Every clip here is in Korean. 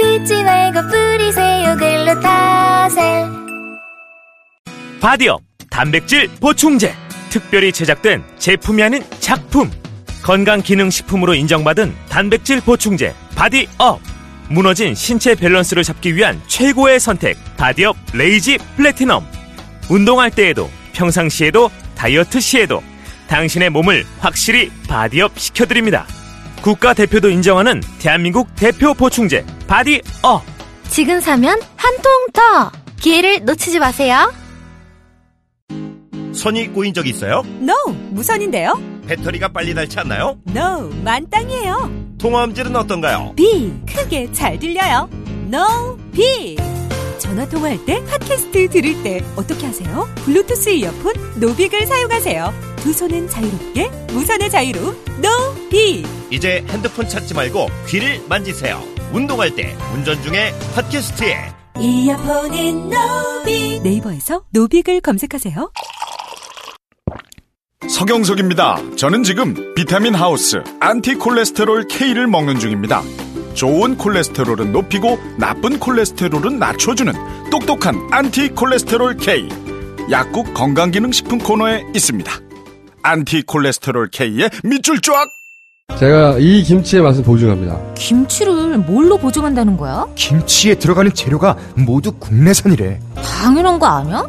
긁지 말고 뿌리세요 글루타셀. 바디업 단백질 보충제. 특별히 제작된 제품이 아닌 작품. 건강기능식품으로 인정받은 단백질 보충제 바디업. 무너진 신체 밸런스를 잡기 위한 최고의 선택 바디업 레이지 플래티넘. 운동할 때에도 평상시에도 다이어트 시에도 당신의 몸을 확실히 바디업 시켜드립니다 국가대표도 인정하는 대한민국 대표 보충제 바디업 지금 사면 한 통 더 기회를 놓치지 마세요 선이 꼬인 적 있어요? NO 무선인데요 배터리가 빨리 닳지 않나요? NO 만땅이에요 통화음질은 어떤가요? Big 크게 잘 들려요 노빅 전화 통화할 때 팟캐스트 들을 때 어떻게 하세요? 블루투스 이어폰 노빅을 사용하세요 두 손은 자유롭게 무선의 자유로 노빅 이제 핸드폰 찾지 말고 귀를 만지세요. 운동할 때, 운전 중에 팟캐스트에 이어폰인 노빅 네이버에서 노빅을 검색하세요 서경석입니다. 저는 지금 비타민 하우스 안티콜레스테롤 K를 먹는 중입니다. 좋은 콜레스테롤은 높이고 나쁜 콜레스테롤은 낮춰주는 똑똑한 안티콜레스테롤 K. 약국 건강기능식품 코너에 있습니다. 안티 콜레스테롤 K의 밑줄 쫙! 제가 이 김치의 맛을 보증합니다. 김치를 뭘로 보증한다는 거야? 김치에 들어가는 재료가 모두 국내산이래. 당연한 거 아니야?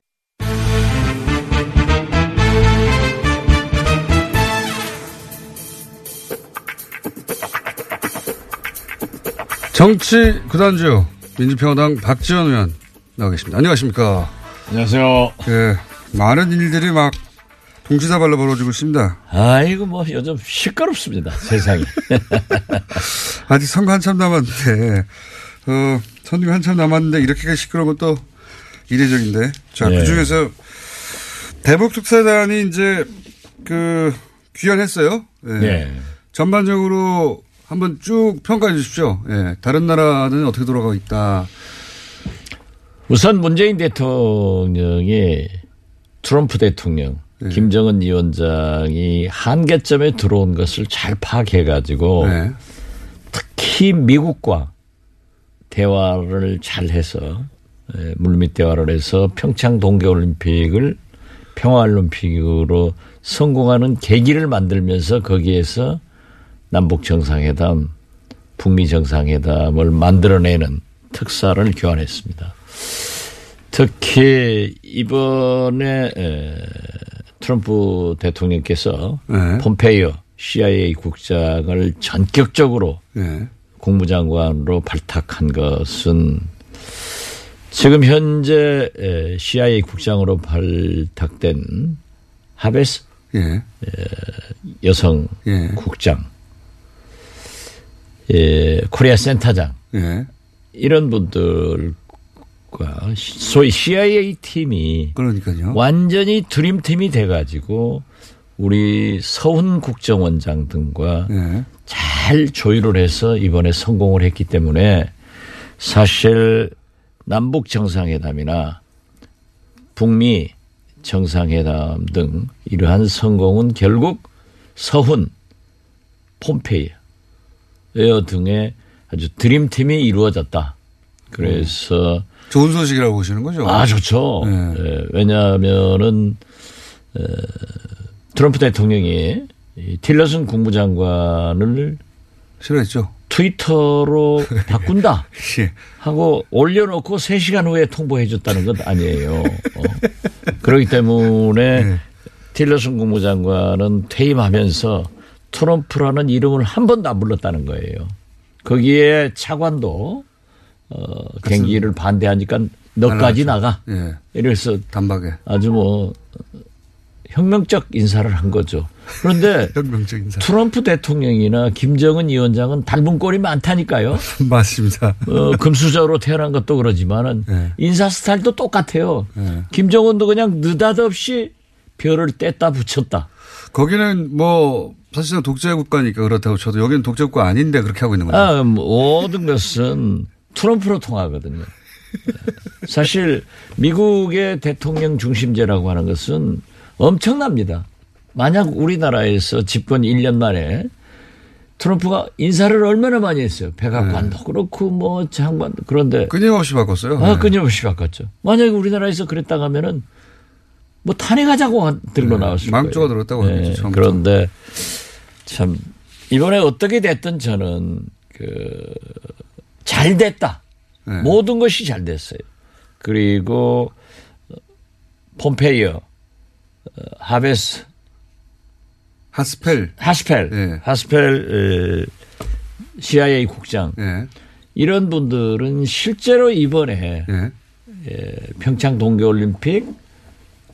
정치 구단주 민주평화당 박지원 의원 나와 계십니다. 안녕하십니까. 안녕하세요. 예, 많은 일들이 막 동시다 발로 벌어지고 있습니다. 아이고 뭐 요즘 시끄럽습니다 세상이. 아직 선거 한참 남았는데, 어, 선거 한참 남았는데 이렇게까지 시끄러운 것도 이례적인데. 자, 예. 그 중에서 대북 특사단이 이제 그 귀환했어요. 예. 네. 전반적으로 한번 쭉 평가해 주십시오. 예. 다른 나라는 어떻게 돌아가고 있다. 우선 문재인 대통령이 트럼프 대통령, 네. 김정은 위원장이 한계점에 들어온 것을 잘 파악해 가지고 네. 특히 미국과 대화를 잘 해서 예, 물밑 대화를 해서 평창 동계올림픽을 평화올림픽으로 성공하는 계기를 만들면서 거기에서 남북 정상회담, 북미 정상회담을 만들어내는 특사를 교환했습니다. 특히 이번에 에, 트럼프 대통령께서 네. 폼페이오 CIA 국장을 전격적으로 예. 국무장관으로 발탁한 것은 지금 현재 에, CIA 국장으로 발탁된 하베스 예. 여성 예. 국장, 예, 코리아 센터장 예. 이런 분들과 소위 CIA 팀이 그러니까요. 완전히 드림팀이 돼가지고 우리 서훈 국정원장 등과 예. 잘 조율을 해서 이번에 성공을 했기 때문에 사실 남북 정상회담이나 북미 정상회담 등 이러한 성공은 결국 서훈, 폼페이 오 등의 아주 드림팀이 이루어졌다. 그래서 좋은 소식이라고 보시는 거죠? 아 좋죠. 네. 예, 왜냐하면은 에, 트럼프 대통령이 이 틸러슨 국무장관을 싫어했죠. 트위터로 바꾼다 예. 하고 올려놓고 3시간 후에 통보해 줬다는 건 아니에요. 어. 그렇기 때문에 네. 틸러슨 국무장관은 퇴임하면서 트럼프라는 이름을 한 번도 안 불렀다는 거예요. 거기에 차관도 어, 경기를 반대하니까 너까지 나가. 예. 이래서 단박에 아주 뭐 혁명적 인사를 한 거죠. 그런데 혁명적 인사. 트럼프 대통령이나 김정은 위원장은 닮은 꼴이 많다니까요. 맞습니다. 어, 금수저로 태어난 것도 그러지만은 네. 인사 스타일도 똑같아요. 네. 김정은도 그냥 느닷없이 별을 뗐다 붙였다. 거기는 뭐 사실상 독재 국가니까 그렇다고 쳐도 여기는 독재 국가 아닌데 그렇게 하고 있는 거죠. 아, 모든 것은 트럼프로 통하거든요. 사실 미국의 대통령 중심제라고 하는 것은 엄청납니다. 만약 우리나라에서 집권 1년 만에 트럼프가 인사를 얼마나 많이 했어요. 백악관도 그렇고 뭐 장관도 그런데 끊임없이 바꿨어요. 아, 네. 끊임없이 바꿨죠. 만약에 우리나라에서 그랬다가 하면은 뭐 탄핵하자고 들고 네, 나왔을 망조가 거예요. 들었다고 그러겠죠, 처음부터. 그런데 참 이번에 어떻게 됐든 저는 그 잘 됐다. 네. 모든 것이 잘 됐어요. 그리고 폼페이어, 어, 하베스, 하스펠. 하스펠, 예. 하스펠 어, CIA 국장 예. 이런 분들은 실제로 이번에 예. 예, 평창 동계올림픽,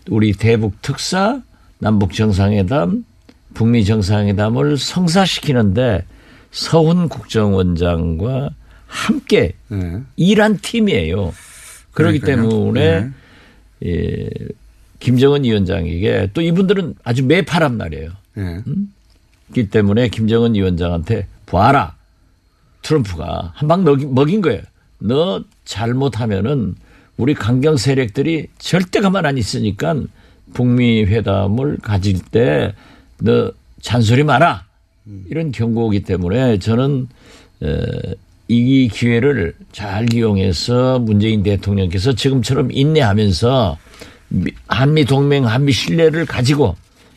우리 대북 특사, 남북 정상회담, 북미 정상회담을 성사시키는데 서훈 국정원장과 함께 예. 일한 팀이에요. 그렇기 그러니까요. 때문에 네. 예, 김정은 위원장에게 또 이분들은 아주 매파란 말이에요. 예. 그렇기 때문에 김정은 위원장한테 봐라. 트럼프가 한 방 먹인 거예요. 너 잘못하면은 우리 강경 세력들이 절대 가만 안 있으니까 북미 회담을 가질 때 너 잔소리 마라. 이런 경고이기 때문에 저는 에, 이 기회를 잘 이용해서 문재인 대통령께서 지금처럼 인내하면서 미- 한미 동맹, 한미 신뢰를 가지고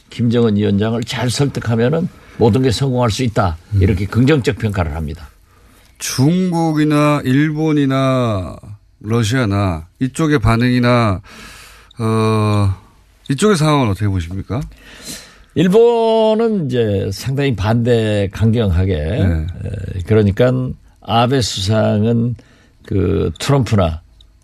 김정은 위원장을 잘 설득하면은 모든 게 성공할 수 있다. 이렇게 긍정적 평가를 합니다. 중국이나 일본이나 러시아나 이쪽의 반응이나 어 이쪽의 상황은 어떻게 보십니까? 일본은 이제 상당히 반대 강경하게 네. 에, 그러니까 아베 수상은 그 트럼프나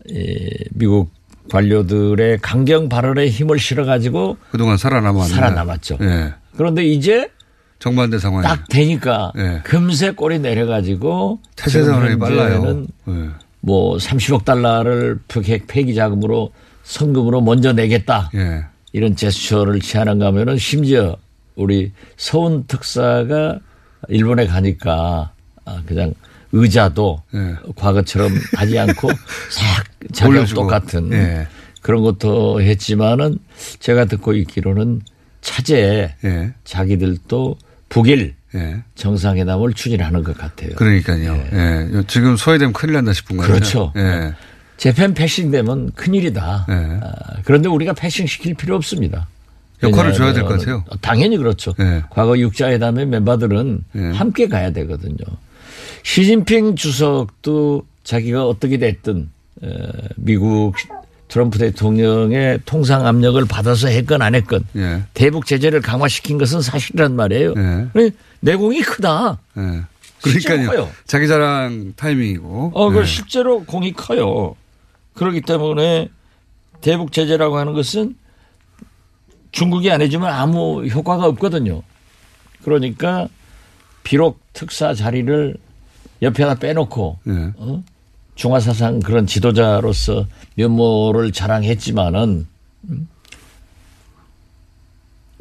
이 미국 관료들의 강경 발언에 힘을 실어 가지고 그동안 살아남았는데. 살아남았죠. 예. 그런데 이제 정반대 상황이. 딱 되니까 네. 금세 꼬리 내려 가지고 태세 지금 상황이 빨라요. 예. 뭐 30억 달러를 폐기, 폐기 자금으로 성금으로 먼저 내겠다. 예. 이런 제스처를 취하는가 하면은 심지어 우리 서훈 특사가 일본에 가니까 아, 그냥 의자도 예. 과거처럼 하지 않고 싹 올려주고. 똑같은 예. 그런 것도 했지만은 제가 듣고 있기로는 차제에 예. 자기들도 북일 예. 정상회담을 추진하는 것 같아요. 그러니까요. 예. 지금 소외되면 큰일 난다 싶은 거예요. 그렇죠. 예. 재팬 패싱되면 큰일이다. 예. 아, 그런데 우리가 패싱 시킬 필요 없습니다. 역할을 줘야 될 것 같아요. 당연히 그렇죠. 예. 과거 육자회담의 멤버들은 예. 함께 가야 되거든요. 시진핑 주석도 자기가 어떻게 됐든 에, 미국 트럼프 대통령의 통상 압력을 받아서 했건 안 했건 예. 대북 제재를 강화시킨 것은 사실이란 말이에요. 예. 내공이 크다. 예. 실제로 그러니까요. 자기 자랑 타이밍이고. 어, 그 예. 실제로 공이 커요. 그렇기 때문에 대북 제재라고 하는 것은 중국이 안 해주면 아무 효과가 없거든요. 그러니까 비록 특사 자리를 옆에다 빼놓고 예. 어? 중화사상 그런 지도자로서 면모를 자랑했지만은 음?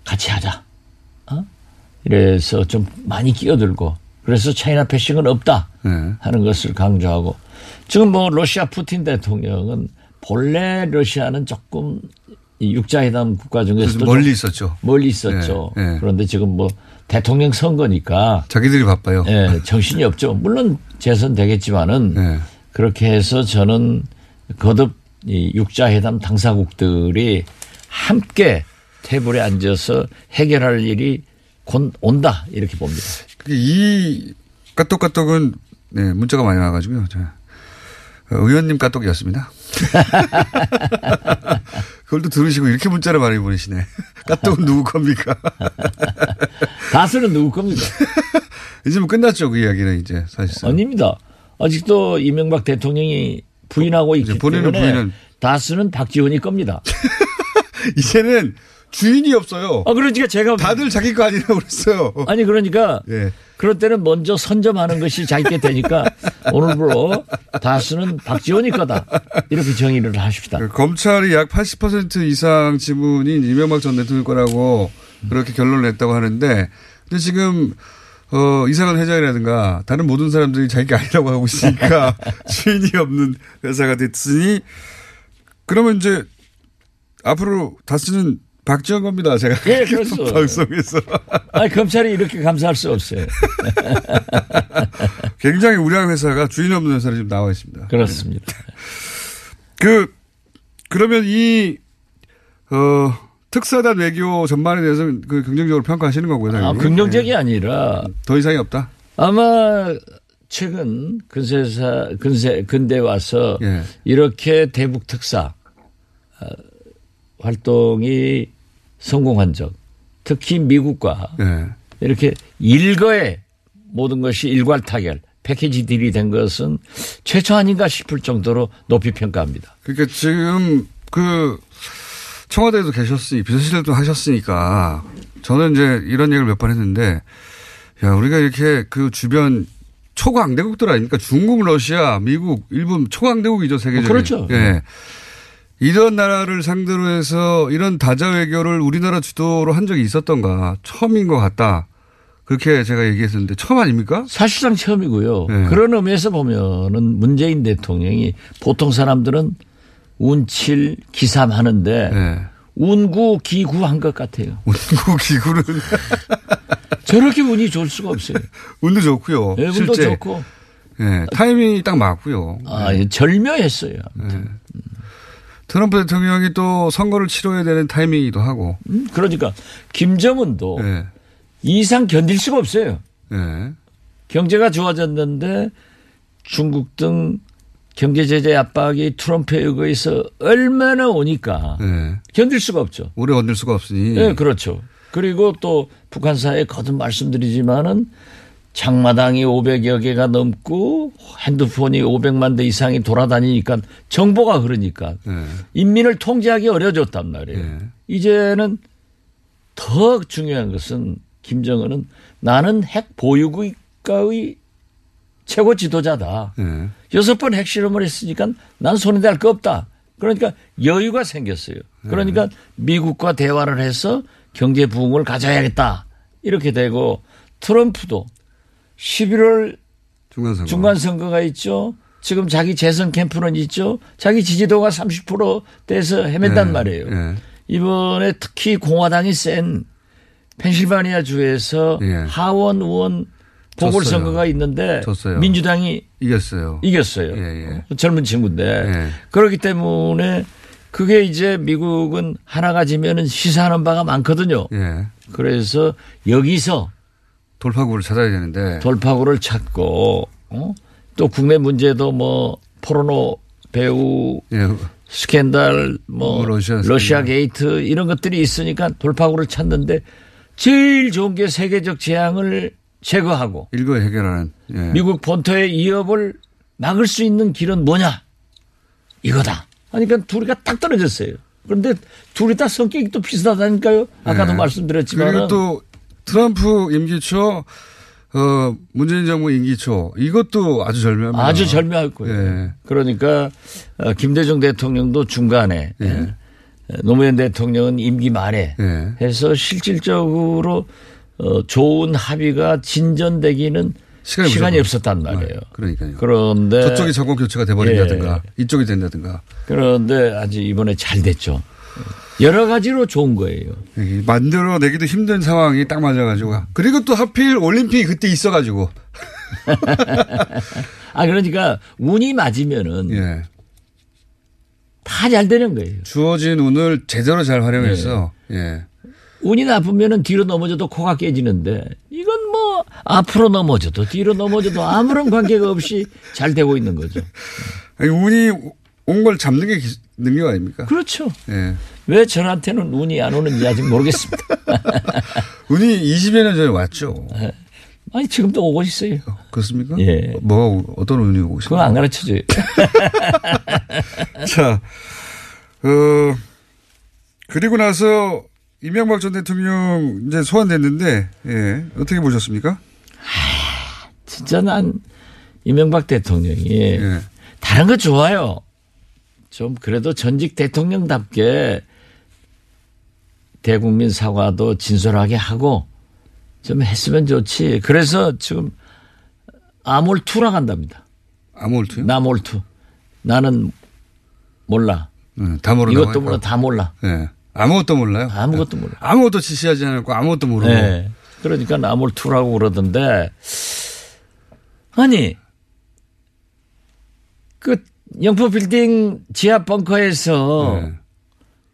같이 하자. 어? 이래서 좀 많이 끼어들고 그래서 차이나 패싱은 없다 예. 하는 것을 강조하고 지금 뭐 러시아 푸틴 대통령은 본래 러시아는 조금 이 육자회담 국가 중에서도 멀리 좀 있었죠. 멀리 있었죠. 예, 예. 그런데 지금 뭐 대통령 선거니까 자기들이 바빠요. 예, 정신이 없죠. 물론 재선 되겠지만은 예. 그렇게 해서 저는 거듭 이 육자회담 당사국들이 함께 테이블에 앉아서 해결할 일이 곧 온다 이렇게 봅니다. 그게 이 까똑까똑은 네, 문자가 많이 와가지고요. 의원님 까똑이었습니다. 그걸 또 들으시고 이렇게 문자를 많이 보내시네. 까똑은 누구 겁니까? 다스는 누구 겁니까? 이제 뭐 끝났죠. 그 이야기는 이제 사실상. 아닙니다. 아직도 이명박 대통령이 부인하고 있기 본인은 때문에 부인은- 다스는 박지원이 겁니다. 이제는 주인이 없어요. 아, 그러니까 제가 다들 자기 거 아니라고 그랬어요. 아니 그러니까 예. 그럴 때는 먼저 선점하는 것이 자기 게 되니까 오늘부로 다스는 박지원이 거다 이렇게 정의를 하십시다. 그 검찰이 약 80% 이상 지분이 이명박 전 대통령 거라고 그렇게 결론을 냈다고 하는데 근데 지금 어, 이상한 회장이라든가 다른 모든 사람들이 자기가 아니라고 하고 있으니까 주인이 없는 회사가 됐으니 그러면 이제 앞으로 다스는 박지원 겁니다. 제가 예, 그렇죠. 방송에서 아니 검찰이 이렇게 감사할 수 없어요. 굉장히 우량한 회사가 주인 없는 회사로 지금 나와 있습니다. 그렇습니다. 그 그러면 이 어, 특사단 외교 전반에 대해서는 그 긍정적으로 평가하시는 거고요. 아, 당연히. 긍정적이 예. 아니라 더 이상이 없다. 아마 최근 근세사 근세 근대 와서 예. 이렇게 대북 특사 어, 활동이 성공한 적, 특히 미국과 예. 이렇게 일거에 모든 것이 일괄 타결 패키지 딜이 된 것은 최초 아닌가 싶을 정도로 높이 평가합니다. 그러니까 지금 그 청와대에도 계셨으니 비서실도 하셨으니까 저는 이제 이런 얘기를 몇 번 했는데 야 우리가 이렇게 그 주변 초강대국들 아닙니까? 중국, 러시아, 미국, 일본 초강대국이죠 세계적인. 어, 그렇죠. 예. 이런 나라를 상대로 해서 이런 다자 외교를 우리나라 주도로 한 적이 있었던가 처음인 것 같다. 그렇게 제가 얘기했었는데 처음 아닙니까? 사실상 처음이고요. 네. 그런 의미에서 보면은 문재인 대통령이 보통 사람들은 운칠 기삼 하는데 네. 운구 기구 한 것 같아요. 운구 기구는 저렇게 운이 좋을 수가 없어요. 운도 좋고요. 예, 운도 실제. 좋고. 예, 타이밍이 딱 맞고요. 아, 예, 절묘했어요. 아무튼. 트럼프 대통령이 또 선거를 치러야 되는 타이밍이기도 하고. 음, 그러니까 김정은도 예. 이상 견딜 수가 없어요. 예. 경제가 좋아졌는데 중국 등 경제 제재 압박이 트럼프에 의해서 얼마나 오니까 예. 견딜 수가 없죠. 오래 건들 수가 없으니. 예, 그렇죠. 그리고 또 북한사에 거듭 말씀드리지만은 장마당이 500여 개가 넘고 핸드폰이 500만 대 이상이 돌아다니니까 정보가 흐르니까 예. 인민을 통제하기 어려워졌단 말이에요. 예. 이제는 더 중요한 것은 김정은은 나는 핵 보유국가의 최고 지도자다. 예. 여섯 번 핵실험을 했으니까 난 손에 댈 거 없다. 그러니까 여유가 생겼어요. 그러니까 미국과 대화를 해서 경제 부흥을 가져야겠다. 이렇게 되고 트럼프도 11월 중간선거. 중간선거가 있죠. 지금 자기 재선 캠프는 있죠. 자기 지지도가 30% 돼서 헤맨단 예, 말이에요. 예. 이번에 특히 공화당이 센 펜실바니아 주에서 예. 하원 의원 보궐선거가 졌어요. 있는데 졌어요. 민주당이 이겼어요. 이겼어요. 예, 젊은 친구인데 예. 그렇기 때문에 그게 이제 미국은 하나가 지면은 시사하는 바가 많거든요. 예. 그래서 여기서 돌파구를 찾아야 되는데. 돌파구를 찾고 어? 또 국내 문제도 뭐 포르노 배우 예. 스캔들 뭐뭐 러시아 러시아. 게이트 이런 것들이 있으니까 돌파구를 찾는데 제일 좋은 게 세계적 재앙을 제거하고 일거 해결하는. 예. 미국 본토의 위협을 막을 수 있는 길은 뭐냐? 이거다. 그러니까 둘이가 딱 떨어졌어요. 그런데 둘이 다 성격이 또 비슷하다니까요. 아까도 네. 말씀드렸지만 그리고 또 트럼프 임기 초, 어, 문재인 정부 임기 초, 이것도 아주 절묘합니다. 아주 절묘할 거예요. 예. 그러니까 어, 김대중 대통령도 중간에 예. 예. 노무현 대통령은 임기 말에 예. 해서 실질적으로 어, 좋은 합의가 진전되기는 시간이 시간이. 없었단 말이에요. 그러니까요. 그런데 저쪽이 정권 교체가 돼버린다든가, 예. 이쪽이 된다든가. 그런데 아주 이번에 잘 됐죠. 여러 가지로 좋은 거예요. 이 만들어내기도 힘든 상황이 딱 맞아가지고. 그리고 또 하필 올림픽이 그때 있어가지고. 아 그러니까 운이 맞으면은 예. 다 잘 되는 거예요. 주어진 운을 제대로 잘 활용해서, 예. 운이 나쁘면은 뒤로 넘어져도 코가 깨지는데 이건 뭐뭐 앞으로 넘어져도 뒤로 넘어져도 아무런 관계가 없이 잘 되고 있는 거죠. 아니, 운이 온 걸 잡는 게 기- 능력 아닙니까? 그렇죠. 예. 왜 저한테는 운이 안 오는지 아직 모르겠습니다. 운이 20여 년 전에 왔죠. 아니 지금도 오고 있어요. 그렇습니까? 예. 뭐 어떤 운이 오고 있어요? 안 가르쳐줘요. 자, 어, 그리고 나서 이명박 전 대통령 이제 소환됐는데, 예, 어떻게 보셨습니까? 진짜 난 이명박 대통령이 예. 다른 거 좋아요. 좀 그래도 전직 대통령답게 대국민 사과도 진솔하게 하고 좀 했으면 좋지. 그래서 지금 아몰투라 간답니다. 아몰투요? 나몰투. 나는 몰라. 네, 다 모른다고 이것도 몰라. 다 몰라. 예. 아무것도 몰라요. 아무것도 몰라. 아무것도 지시하지 않았고 아무것도 모르고. 네. 그러니까 나몰투라고 그러던데 아니 그 영포 빌딩 지하 벙커에서 네.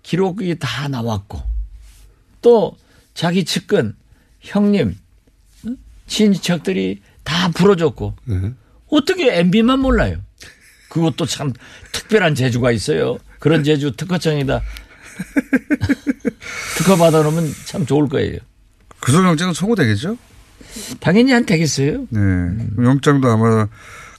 기록이 다 나왔고 또 자기 측근 형님 응? 친척들이 다 풀어줬고 네. 어떻게 MB만 몰라요? 그것도 참 특별한 재주가 있어요. 그런 재주 특허청에다 특허 받아놓으면 참 좋을 거예요. 구속영장은 청구되겠죠? 당연히 안 되겠어요. 네. 영장도 아마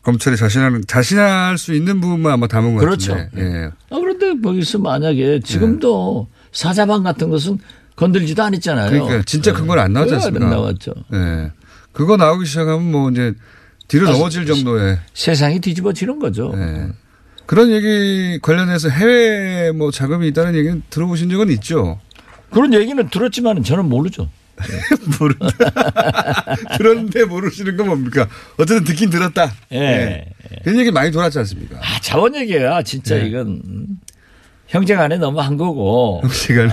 검찰이 자신하는, 자신할 수 있는 부분만 아마 담은 것 그렇죠. 같은데. 예. 아, 그런데 거기서 만약에 지금도 사자방 같은 것은 건들지도 않았잖아요. 그러니까 진짜 큰 건 안 나왔지 네, 않습니까? 안 나왔죠. 예. 그거 나오기 시작하면 뭐 이제 뒤로 아, 넘어질 정도의 세상이 뒤집어지는 거죠. 예. 그런 얘기 관련해서 해외 뭐 자금이 있다는 얘기는 들어보신 적은 있죠? 그런 얘기는 들었지만 저는 모르죠. 그런데 모르시는 건 뭡니까? 어쨌든 듣긴 들었다. 예. 그런 얘기 많이 돌았지 않습니까? 아, 자원 얘기야. 진짜 네. 이건 음, 형제 간에 너무 한 거고.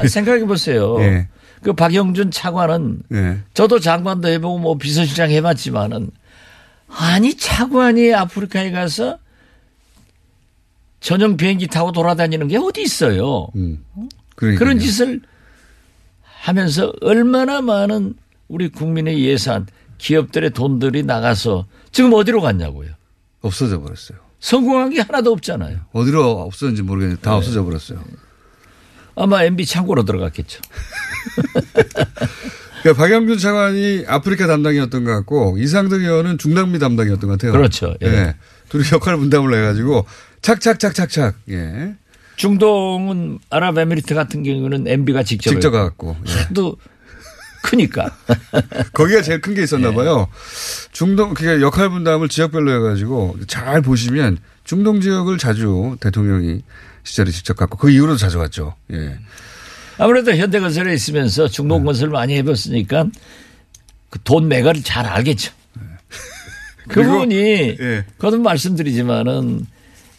아, 생각해 보세요. 예. 그 박영준 차관은 예. 저도 장관도 해보고 뭐 비서실장 해봤지만은 아니 차관이 아프리카에 가서 전용 비행기 타고 돌아다니는 게 어디 있어요. 음. 그런 짓을 하면서 얼마나 많은 우리 국민의 예산, 기업들의 돈들이 나가서 지금 어디로 갔냐고요. 없어져 버렸어요. 성공한 게 하나도 없잖아요. 어디로 없어졌는지 모르겠는데 다 없어져 버렸어요. 아마 MB 창고로 들어갔겠죠. 그러니까 박영준 차관이 아프리카 담당이었던 것 같고 이상득 의원은 중남미 담당이었던 것 같아요. 그렇죠. 예. 예. 둘이 역할 분담을 해가지고 착착착착착 예. 중동은 아랍에미리트 같은 경우는 MB가 직접 직접. 가갖고 예. 또 크니까. 거기가 제일 큰 게 있었나 봐요. 중동 그게 역할 분담을 지역별로 해가지고 잘 보시면 중동 지역을 자주 대통령이 시절에 직접 갔고 그 이후로도 자주 갔죠. 예. 아무래도 현대건설에 있으면서 네. 중동 건설 많이 해봤으니까 그 돈 매각을 잘 알겠죠. 네. 그분이 예. 거듭 말씀드리지만은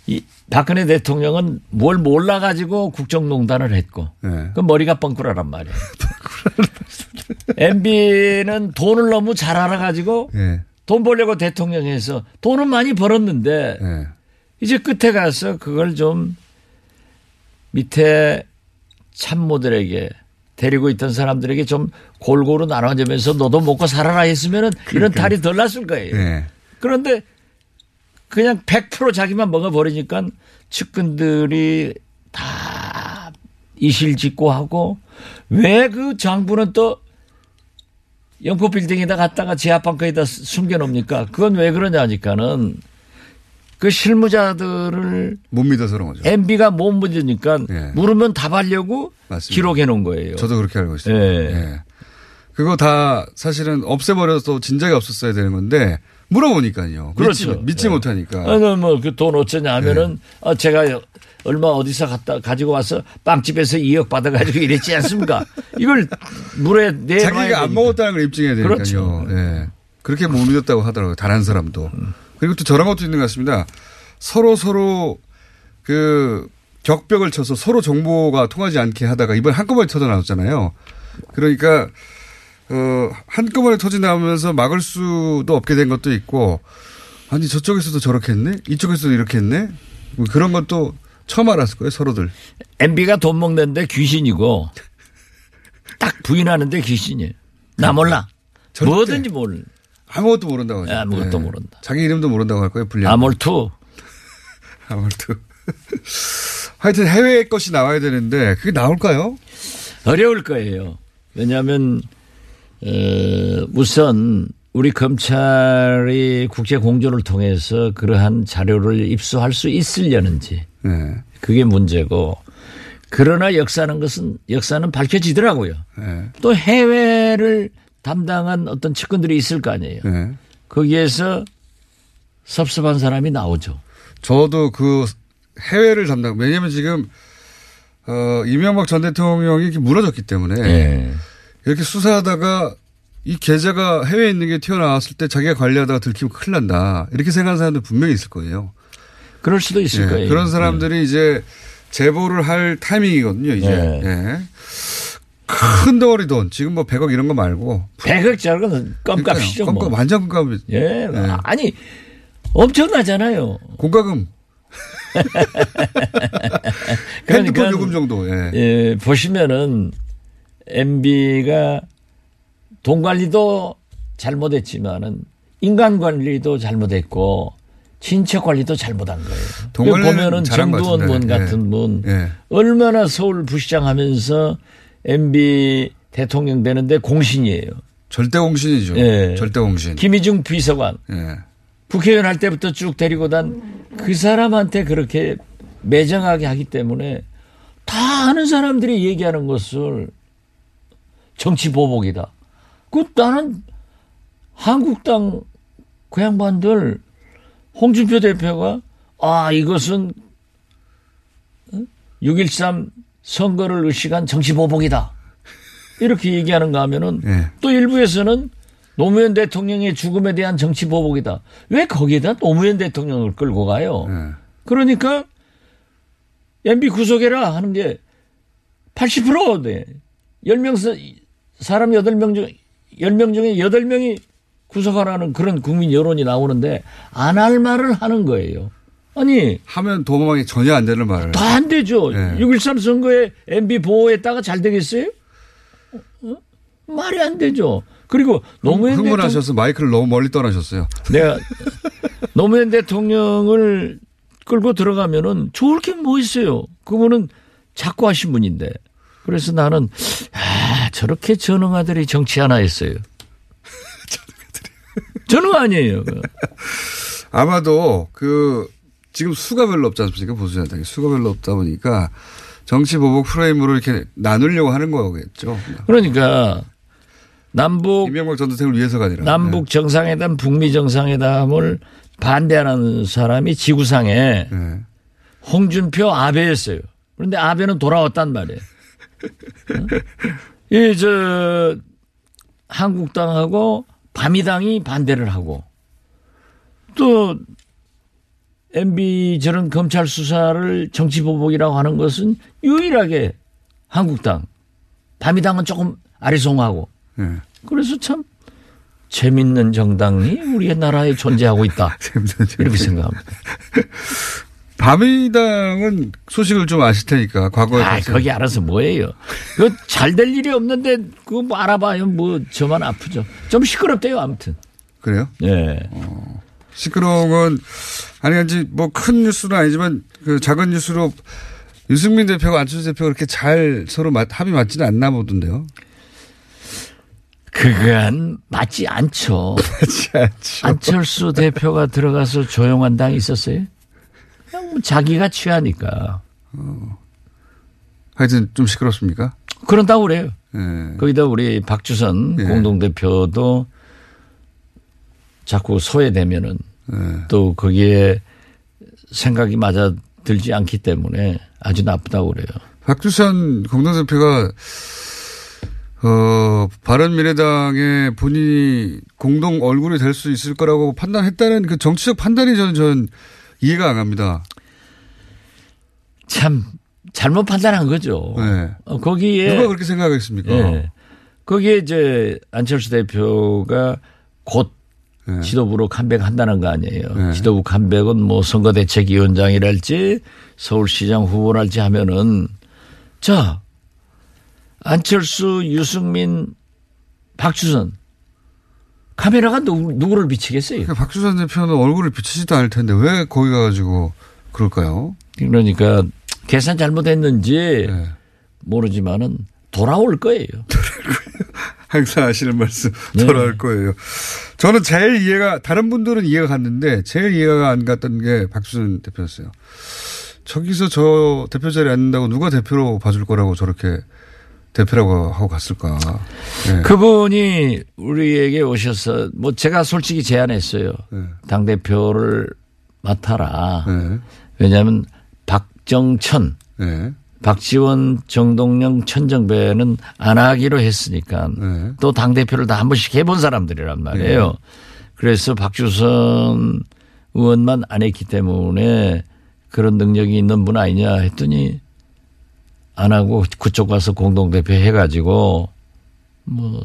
이 박근혜 대통령은 뭘 몰라 가지고 국정농단을 했고 예. 그 머리가 뻥꾸라란 말이에요. MB는 돈을 너무 잘 알아 가지고 예. 돈 벌려고 대통령에서 돈은 많이 벌었는데 예. 이제 끝에 가서 그걸 좀 밑에 참모들에게 데리고 있던 사람들에게 좀 골고루 나눠주면서 너도 먹고 살아라 했으면은 이런 그러니까요. 탈이 덜 났을 거예요. 예. 그런데 그냥 100% 자기만 먹어버리니까 측근들이 다 이실직고 하고 왜 그 장부는 또 영포 빌딩에다 갖다가 지하방커에다 숨겨놓습니까? 그건 왜 그러냐니까는 그 실무자들을 못 믿어서 그런 거죠. MB가 못 묻으니까 예. 물으면 답하려고. 기록해 놓은 거예요. 저도 그렇게 알고 있습니다. 예. 예. 그거 다 사실은 없애버려서 진작에 없었어야 되는 건데 물어보니까요. 그렇죠. 믿지, 믿지 예. 못하니까. 아, 뭐그 돈 어쩌냐 하면은 네. 아, 제가 얼마 어디서 갖다 가지고 와서 빵집에서 2억 받아가지고 이랬지 않습니까? 이걸 물에 내놔야 자기가 안. 먹었다는 걸 입증해야 되니까요. 그렇죠. 예. 그렇게 못 믿었다고 하더라고요. 단한 사람도. 그리고 또 저런 것도 있는 것 같습니다. 서로 서로 그 격벽을 쳐서 서로 정보가 통하지 않게 하다가 이번 한꺼번에 터져 나왔잖아요. 그러니까 어 한꺼번에 터져 나오면서 막을 수도 없게 된 것도 있고 아니 저쪽에서도 저렇게 했네 이쪽에서도 이렇게 했네 뭐 그런 것도 처음 알았을 거예요 서로들. MB가 돈 먹는데 귀신이고 딱 부인하는데 귀신이에요. 나 몰라. 절대. 뭐든지 모르. 아무것도 모른다고 하죠. 아무것도 네. 모른다. 자기 이름도 모른다고 할 거예요. 불량. 아몰투. 아몰투. 하여튼 해외 것이 나와야 되는데 그게 나올까요? 어려울 거예요. 왜냐하면 어, 우선 우리 검찰이 국제 공조를 통해서 그러한 자료를 입수할 수 있으려는지 네. 그게 문제고 그러나 역사는 것은 역사는 밝혀지더라고요. 네. 또 해외를 담당한 어떤 측근들이 있을 거 아니에요. 네. 거기에서 섭섭한 사람이 나오죠. 저도 그 해외를 담당, 왜냐면 지금, 어, 이명박 전 대통령이 이렇게 무너졌기 때문에. 예. 이렇게 수사하다가 이 계좌가 해외에 있는 게 튀어나왔을 때 자기가 관리하다가 들키면 큰일 난다. 이렇게 생각하는 사람들 분명히 있을 거예요. 그럴 수도 있을 예, 거예요. 그런 사람들이 이제 제보를 할 타이밍이거든요, 이제. 예. 예. 큰 덩어리 돈, 지금 뭐 100억 이런 거 말고. 100억 짜리는 껌값이죠. 껌값, 뭐. 완전 껌값이. 예. 아니, 엄청나잖아요. 공과금. 핸드폰 요금 정도, 예. 예, 보시면은 MB가 돈 관리도 잘못했지만은 인간 관리도 잘못했고 친척 관리도 잘못한 거예요. 돈 보면은 정두원 문 같은데. 같은 예. 분 예. 얼마나 서울 부시장 하면서 MB 대통령 되는데 공신이에요. 절대 공신이죠. 예. 절대 공신. 김희중 비서관 예. 국회의원 할 때부터 쭉 데리고 단 그 사람한테 그렇게 매정하게 하기 때문에 다 아는 사람들이 얘기하는 것을 정치 보복이다. 그 나는 한국당 그 양반들 홍준표 대표가 아 이것은 6.13 선거를 의식한 정치 보복이다. 이렇게 얘기하는가 하면은 예. 또 일부에서는 노무현 대통령의 죽음에 대한 정치 보복이다. 왜 거기에다 노무현 대통령을 끌고 가요? 예. 그러니까 MB 구속해라 하는 게 80% 돼. 10명 사- 사람 8명 중 10명 중에 8명이 구속하라는 그런 국민 여론이 나오는데 안 할 말을 하는 거예요. 아니 하면 도망이 전혀 안 되는 말을. 다 안 되죠. 네. 6.13 선거에 MB 보호했다가 잘 되겠어요? 어? 말이 안 되죠. 그리고 노무현 대통령 흥분하셔서 마이크를 너무 멀리 떠나셨어요. 내가 노무현 대통령을 끌고 들어가면은 좋을 게 뭐 있어요. 그분은 자꾸 하신 분인데. 그래서 나는 아, 저렇게 전응아들이 정치 하나 했어요. 전응 아니에요. 아마도 그 지금 수가 별로 없지 않습니까? 보수자당이 수가 별로 없다 보니까 정치 보복 프레임으로 이렇게 나누려고 하는 거겠죠. 그러니까 남북 이명박 전 대통령을 위해서가 아니라. 남북 정상회담, 북미 정상회담을 반대하는 사람이 지구상에 네. 홍준표 아베였어요. 그런데 아베는 돌아왔단 말이에요. 이, 저, 한국당하고 바미당이 반대를 하고 또 MB 저런 검찰 수사를 정치보복이라고 하는 것은 유일하게 한국당, 바미당은 조금 아리송하고 네. 그래서 참 재밌는 정당이 우리의 나라에 존재하고 있다. 이렇게 생각합니다. 바미당은 소식을 좀 아실 테니까 과거에 아, 거기 알아서 뭐예요. 그 잘 될 일이 없는데 그거 뭐 알아봐요. 뭐 저만 아프죠. 좀 시끄럽대요. 아무튼. 그래요? 예. 시끄러운 건 아니 아직 뭐큰 뉴스는 아니지만 그 작은 뉴스로 유승민 대표가 안철수 대표가 그렇게 잘 서로 맞- 합이 맞지는 않나 보던데요. 그건 맞지 않죠. 맞지 않죠. 안철수 대표가 들어가서 조용한 당이 있었어요? 자기가 취하니까. 하여튼 좀 시끄럽습니까? 그런다고 그래요. 예. 거기다 우리 박주선 예. 공동대표도 자꾸 소외되면은 예. 또 거기에 생각이 맞아 들지 않기 때문에 아주 나쁘다고 그래요. 박주선 공동대표가 어 바른미래당의 본인이 공동 얼굴이 될 수 있을 거라고 판단했다는 그 정치적 판단이 저는 전 이해가 안 갑니다. 참 잘못 판단한 거죠. 네. 어, 거기에 누가 그렇게 생각하겠습니까? 예. 거기에 이제 안철수 대표가 곧 네. 지도부로 컴백한다는 거 아니에요. 네. 지도부 컴백은 뭐 선거대책위원장이랄지 서울시장 후보랄지 하면은 자 안철수, 유승민, 박주선 카메라가 누구, 누구를 비치겠어요? 그러니까 박주선 대표는 얼굴을 비치지도 않을 텐데 왜 거기 가가지고 그럴까요? 그러니까 계산 잘못했는지 네. 모르지만은 돌아올 거예요. 항상 하시는 말씀 네. 돌아올 거예요. 저는 제일 이해가 다른 분들은 이해가 갔는데 제일 이해가 안 갔던 게 박주선 대표였어요. 저기서 저 대표 자리에 앉는다고 누가 대표로 봐줄 거라고 저렇게 대표라고 하고 갔을까. 네. 그분이 우리에게 오셔서 뭐 제가 솔직히 제안했어요. 네. 당 대표를 맡아라. 네. 왜냐하면 박정천, 네. 박지원, 정동영, 천정배는 안 하기로 했으니까 네. 또당 대표를 다 한 번씩 해본 사람들이란 말이에요. 그래서 박주선 의원만 안 했기 때문에 그런 능력이 있는 분 아니냐 했더니 안 하고 그쪽 가서 공동 대표 해가지고 뭐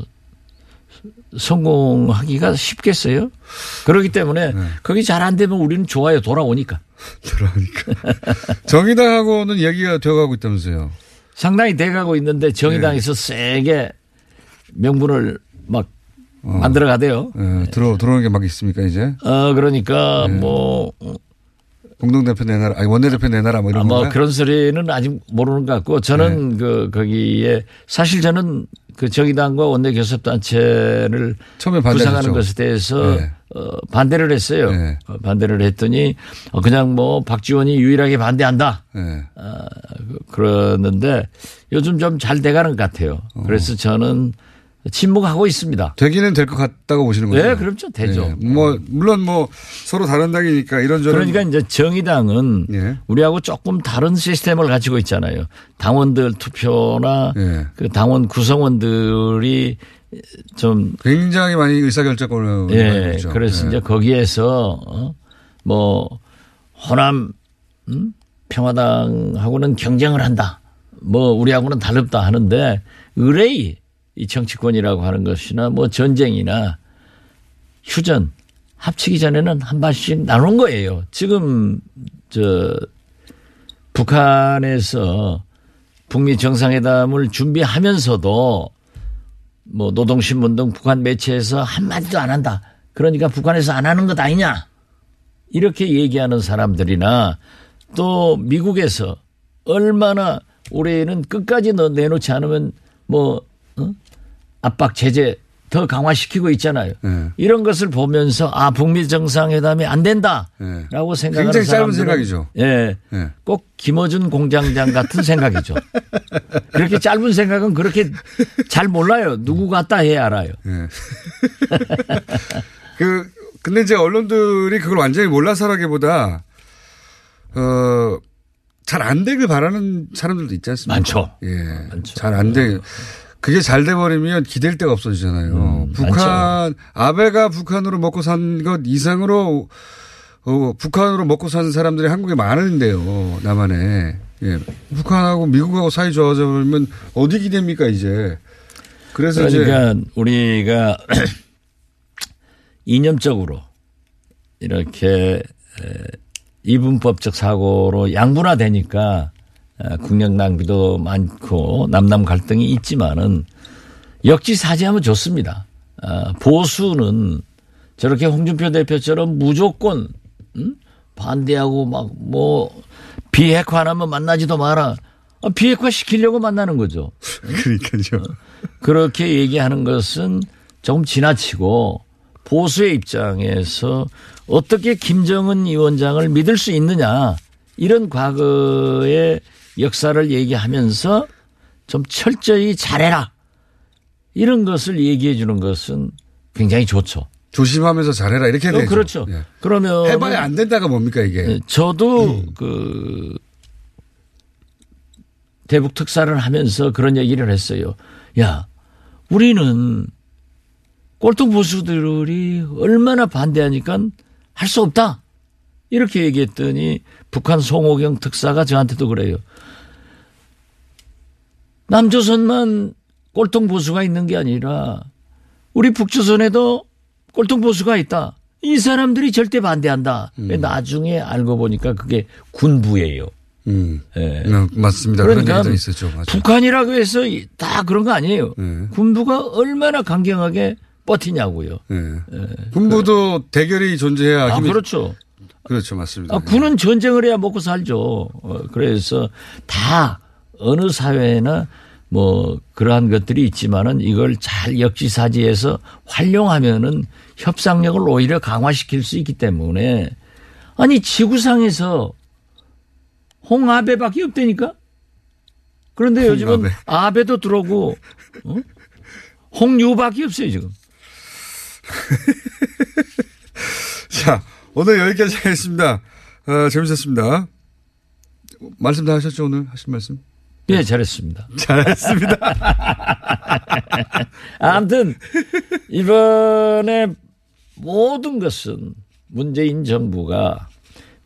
성공하기가 쉽겠어요? 그렇기 때문에 거기 잘안 되면 우리는 좋아요. 돌아오니까. 그러니까 정의당하고는 얘기가 되어가고 있다면서요. 상당히 돼가고 있는데 정의당에서 세게 명분을 막 만들어 가대요. 네, 들어 들어오는 게 막 있습니까 이제? 어, 그러니까 뭐, 공동대표 내놔라, 아니 원내대표 내놔라 뭐 이런 아, 뭐 건가? 그런 소리는 아직 모르는 것 같고 저는 네. 그, 거기에 사실 저는 그 정의당과 원내 교섭단체를 처음에 구상하는. 것에 대해서 네. 어, 반대를 했어요. 네. 어, 반대를 했더니 어, 그냥 뭐 박지원이 유일하게 반대한다. 네. 아, 그- 그러는데 요즘 좀 잘 돼가는 것 같아요. 어. 그래서 저는 침묵하고 있습니다. 되기는 될 것 같다고 보시는 거죠? 네, 그렇죠. 되죠. 네. 뭐 물론 뭐 서로 다른 당이니까 이런저런 그러니까 이제 정의당은 예. 우리하고 조금 다른 시스템을 가지고 있잖아요. 당원들 투표나 예. 그 당원 구성원들이 좀 굉장히 많이 의사결정권을 예. 그래서 예. 이제 거기에서 어? 뭐 호남 음? 평화당하고는 경쟁을 한다. 뭐 우리하고는 다릅다 하는데 의뢰이 이 정치권이라고 하는 것이나 뭐 전쟁이나 휴전 합치기 전에는 한 발씩 나눈 거예요. 지금 저 북한에서 북미 정상회담을 준비하면서도 뭐 노동신문 등 북한 매체에서 한마디도 안 한다. 그러니까 북한에서 안 하는 것 아니냐. 이렇게 얘기하는 사람들이나 또 미국에서 얼마나 올해는 끝까지 너 내놓지 않으면 뭐 어? 압박 제재 더 강화시키고 있잖아요. 네. 이런 것을 보면서 아 북미 정상회담이 안 된다라고 네. 생각하는 굉장히 짧은 생각이죠. 예. 예. 꼭 김어준 공장장 같은 생각이죠. 그렇게 짧은 생각은 그렇게 잘 몰라요. 누구 같다 해야 알아요. 예. 그 근데 이제 언론들이 그걸 완전히 몰라서라기보다 어. 잘 안 되길 바라는 사람들도 있지 않습니까? 많죠. 예. 잘안 돼. 그게 잘 돼버리면 기댈 데가 없어지잖아요. 음, 북한, 아베가 북한으로 먹고 산 것 이상으로, 어, 북한으로 먹고 사는 사람들이 한국에 많은데요. 남한에. 예. 북한하고 미국하고 사이 좋아져 버리면 어디 기댑니까, 이제. 그래서 이제. 그러니까 우리가 이념적으로 이렇게 에, 이분법적 사고로 양분화되니까 어, 국력 낭비도 많고 남남 갈등이 있지만은 역지사지하면 좋습니다. 아, 보수는 저렇게 홍준표 대표처럼 무조건 음? 반대하고 막 뭐 비핵화 안 하면 만나지도 마라. 아, 비핵화 시키려고 만나는 거죠. 그러니까요. 그렇게 얘기하는 것은 조금 지나치고 보수의 입장에서 어떻게 김정은 위원장을 믿을 수 있느냐 이런 과거의 역사를 얘기하면서 좀 철저히 잘해라 이런 것을 얘기해 주는 것은 굉장히 좋죠. 조심하면서 잘해라. 이렇게 어, 되죠. 그렇죠. 예. 그러면 해봐야 안 된다가 뭡니까, 이게. 예, 저도 그 대북 특사를 하면서 그런 얘기를 했어요. 야, 우리는 꼴통 보수들이 얼마나 반대하니까 할 수 없다. 이렇게 얘기했더니 북한 송호경 특사가 저한테도 그래요. 남조선만 꼴통 보수가 있는 게 아니라 우리 북조선에도 꼴통 보수가 있다. 이 사람들이 절대 반대한다. 나중에 알고 보니까 그게 군부예요. 음. 예. 네, 맞습니다. 그러니까 얘기도 있었죠. 맞아요. 북한이라고 해서 다 그런 거 아니에요. 네. 군부가 얼마나 강경하게 버티냐고요. 네. 군부도 대결이 존재해야 아, 힘이 그렇죠. 그렇죠, 맞습니다. 아, 군은 전쟁을 해야 먹고 살죠. 어, 그래서 다 어느 사회나 뭐 그러한 것들이 있지만은 이걸 잘 역지사지해서 활용하면은 협상력을 오히려 강화시킬 수 있기 때문에 아니 지구상에서 홍아배밖에 없다니까. 그런데 요즘은 홍아배. 아배도 들어오고 어? 홍유밖에 없어요 지금. 자, 오늘 여기까지 하겠습니다. 어, 재밌었습니다. 말씀 다 하셨죠, 오늘? 하신 말씀? 예, 잘했습니다. 잘했습니다. 아무튼 이번에 모든 것은 문재인 정부가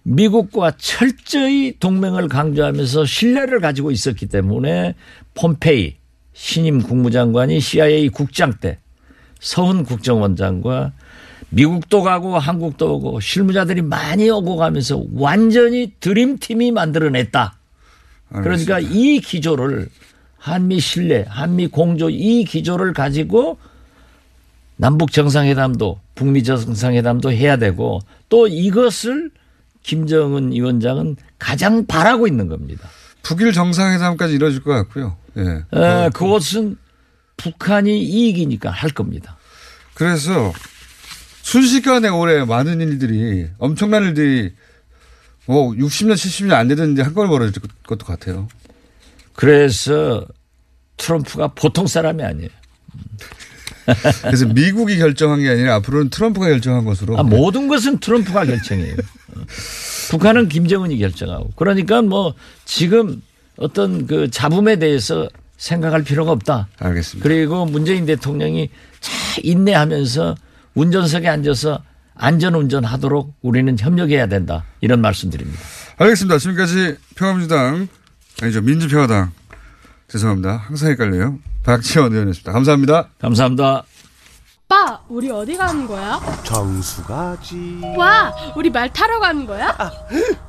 미국과 철저히 동맹을 강조하면서 신뢰를 가지고 있었기 때문에 폼페이 신임 국무장관이 CIA 국장 때 서훈 국정원장과 미국도 가고 한국도 오고 실무자들이 많이 오고 가면서 완전히 드림팀이 만들어냈다. 그러니까 이 기조를 한미 신뢰, 한미 공조 이 기조를 가지고 남북 정상회담도 북미 정상회담도 해야 되고 또 이것을 김정은 위원장은 가장 바라고 있는 겁니다. 북일 정상회담까지 이뤄질 것 같고요. 예. 에, 그것은 북한이 이익이니까 할 겁니다. 그래서 순식간에 올해 많은 일들이 엄청난 일들이 뭐 60년, 70년 안 되는데 한꺼번에 벌어질 것도 같아요. 그래서 트럼프가 보통 사람이 아니에요. 그래서 미국이 결정한 게 아니라 앞으로는 트럼프가 결정한 것으로. 아, 모든 것은 트럼프가 결정해요. 어. 북한은 김정은이 결정하고. 그러니까 뭐 지금 어떤 그 잡음에 대해서 생각할 필요가 없다. 알겠습니다. 그리고 문재인 대통령이 잘 인내하면서 운전석에 앉아서 안전 운전 하도록 우리는 협력해야 된다. 이런 말씀드립니다. 알겠습니다. 지금까지 평화민주당 아니죠 민주평화당 죄송합니다. 항상 헷갈려요. 박지원 의원이었습니다. 감사합니다. 감사합니다. 오빠, 우리 어디 가는 거야? 정수 가지. 와, 우리 말 타러 가는 거야?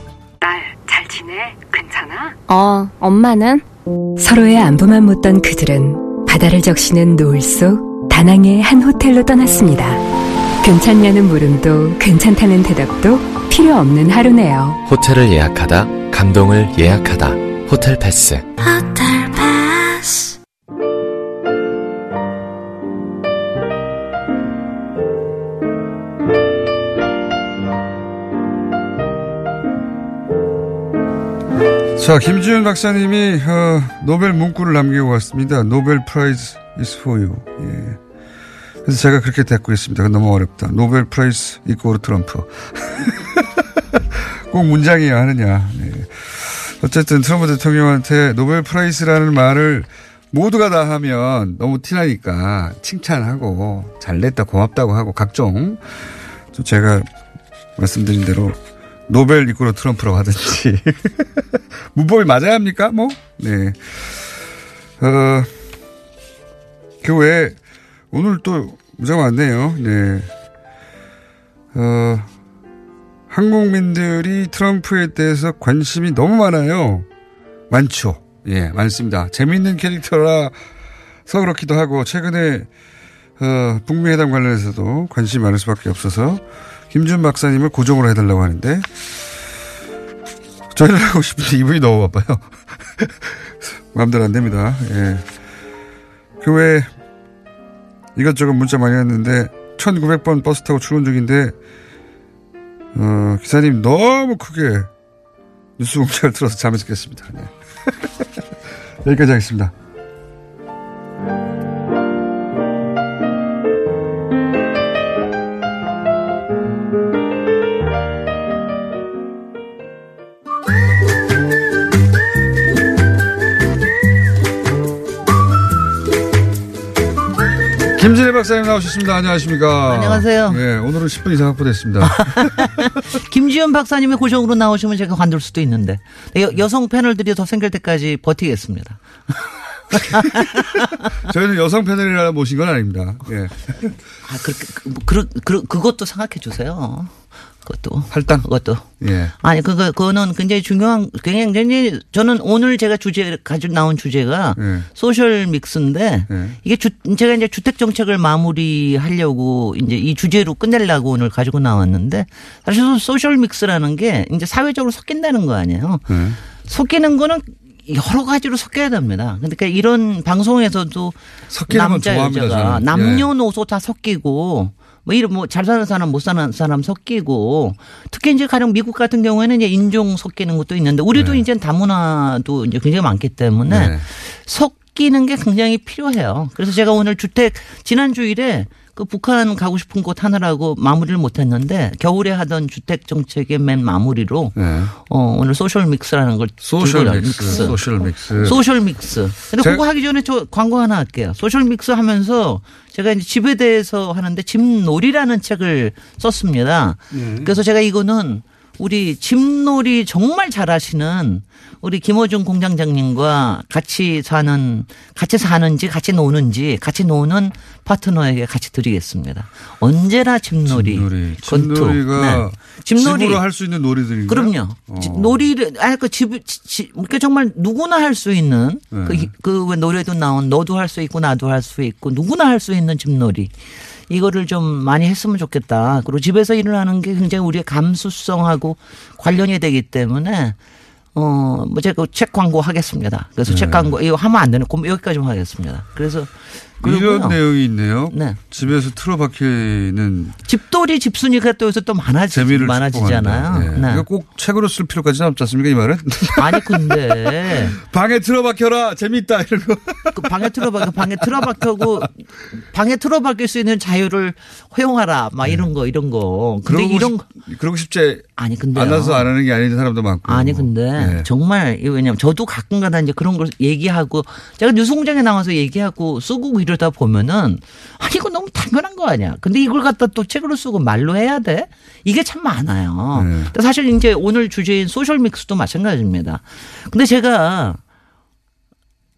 딸, 잘 지내? 괜찮아? 어, 엄마는? 서로의 안부만 묻던 그들은 바다를 적시는 노을 속 다낭의 한 호텔로 떠났습니다. 괜찮냐는 물음도 괜찮다는 대답도 필요 없는 하루네요. 호텔을 예약하다, 감동을 예약하다. 호텔 패스. 호텔 패스. 자, 김지윤 박사님이 어, 노벨 문구를 남기고 왔습니다. Nobel Prize is for you. 예. 그래서 제가 그렇게 됐고 있습니다. 너무 어렵다. Nobel Prize 이꼬르 트럼프. 꼭 문장이어야 하느냐. 네. 어쨌든 트럼프 대통령한테 Nobel Prize라는 말을 모두가 다 하면 너무 티나니까 칭찬하고 잘냈다 고맙다고 하고 각종 좀 제가 말씀드린 대로 노벨 이꼬르 트럼프라고 하든지 문법이 맞아야 합니까? 뭐? 네. 어, 그 외에 오늘 또 문자가 많네요. 네. 어, 한국민들이 트럼프에 대해서 관심이 너무 많아요. 많죠. 예, 많습니다. 재밌는 캐릭터라서 그렇기도 하고 최근에 어, 북미 회담 관련해서도 관심이 많을 수밖에 없어서 김준 박사님을 고정으로 해달라고 하는데 저희를 하고 싶은데 이분이 너무 바빠요. 마음대로 안 됩니다. 예. 그 외에 이것저것 문자 많이 왔는데 1900번 버스 타고 출근 중인데 어, 기사님 너무 크게 뉴스 공장을 틀어서 잠에서 깼습니다. 네. 여기까지 하겠습니다. 김진애 박사님 나오셨습니다. 안녕하십니까. 안녕하세요. 예, 오늘은 10분 이상 확보됐습니다. 김지현 박사님의 고정으로 나오시면 제가 관둘 수도 있는데 여, 성 패널들이 더 생길 때까지 버티겠습니다. 저희는 여성 패널이라 모신 건 아닙니다. 예. 아, 그렇게, 그, 그, 그, 그것도 생각해 주세요. 그것도. 할당? 그것도. 예. 아니, 그거, 그거는 굉장히 중요한, 굉장히, 저는 오늘 제가 주제, 가지고 나온 주제가 예. 소셜 믹스인데 예. 이게 주, 제가 이제 주택 정책을 마무리하려고 이제 이 주제로 끝내려고 오늘 가지고 나왔는데 사실 소셜 믹스라는 게 이제 사회적으로 섞인다는 거 아니에요. 예. 섞이는 거는 여러 가지로 섞여야 됩니다. 그러니까 이런 방송에서도 남자 여자가. 예. 남녀노소 다 섞이고 뭐 이런 뭐 잘 사는 사람 못 사는 사람 섞이고 특히 이제 가령 미국 같은 경우에는 이제 인종 섞이는 것도 있는데 우리도 이제 다문화도 이제 굉장히 많기 때문에 네. 섞이는 게 굉장히 필요해요. 그래서 제가 오늘 주택 지난 주일에 그 북한 가고 싶은 곳 하느라고 마무리를 못 했는데 겨울에 하던 주택 정책의 맨 마무리로 네. 어, 오늘 social mix라는 걸 social mix, social mix. social mix. 근데 제가- 그거 하기 전에 저 광고 하나 할게요. social mix 하면서 제가 이제 집에 대해서 하는데 집놀이라는 책을 썼습니다. 네. 그래서 제가 이거는 우리 집놀이 정말 잘하시는 우리 김호중 공장장님과 같이 사는 같이 사는지 같이 노는지 같이 노는 파트너에게 같이 드리겠습니다. 언제나 집놀이, 권투. 집놀이가 네. 집놀이 집으로 할 수 있는 놀이들인가요? 그럼요. 어. 지- 놀이를 아그 집, 집 그러니까 정말 누구나 할 수 있는 네. 그그왜 노래도 나온 너도 할 수 있고 나도 할 수 있고 누구나 할 수 있는 집놀이. 이거를 좀 많이 했으면 좋겠다. 그리고 집에서 일어나는 게 굉장히 우리의 감수성하고 관련이 되기 때문에 어, 뭐 제가 책 광고 하겠습니다. 그래서 네. 책 광고 이거 하면 안 되는 그럼 여기까지만 하겠습니다. 그래서 이런. 내용이 있네요. 네. 집에서 틀어박히는 집돌이 집순이가 또 요새 또 많아지, 재미를 많아지잖아요. 네. 네. 이거 꼭 책으로 쓸 필요까지는 없지 않습니까 이 말은? 아니 근데 방에 틀어박혀라 이런 거. 그 방에 틀어박혀 방에 틀어박혀고 방에 틀어박힐 수 있는 자유를 허용하라 막 이런 거 이런 거. 근데 네. 이런 싶- 그러고 싶지 아니 근데 않아서 안 하는 게 아닌 사람도 많고. 아니 근데 네. 정말 왜냐면 저도 가끔가다 이제 그런 걸 얘기하고 제가 뉴스 공장에 나와서 얘기하고 쓰고 이러다 보면은 아니 이거 너무 당연한 거 아니야. 근데 이걸 갖다 또 책으로 쓰고 말로 해야 돼? 이게 참 많아요. 네. 사실 이제 오늘 주제인 social mix도 마찬가지입니다. 근데 제가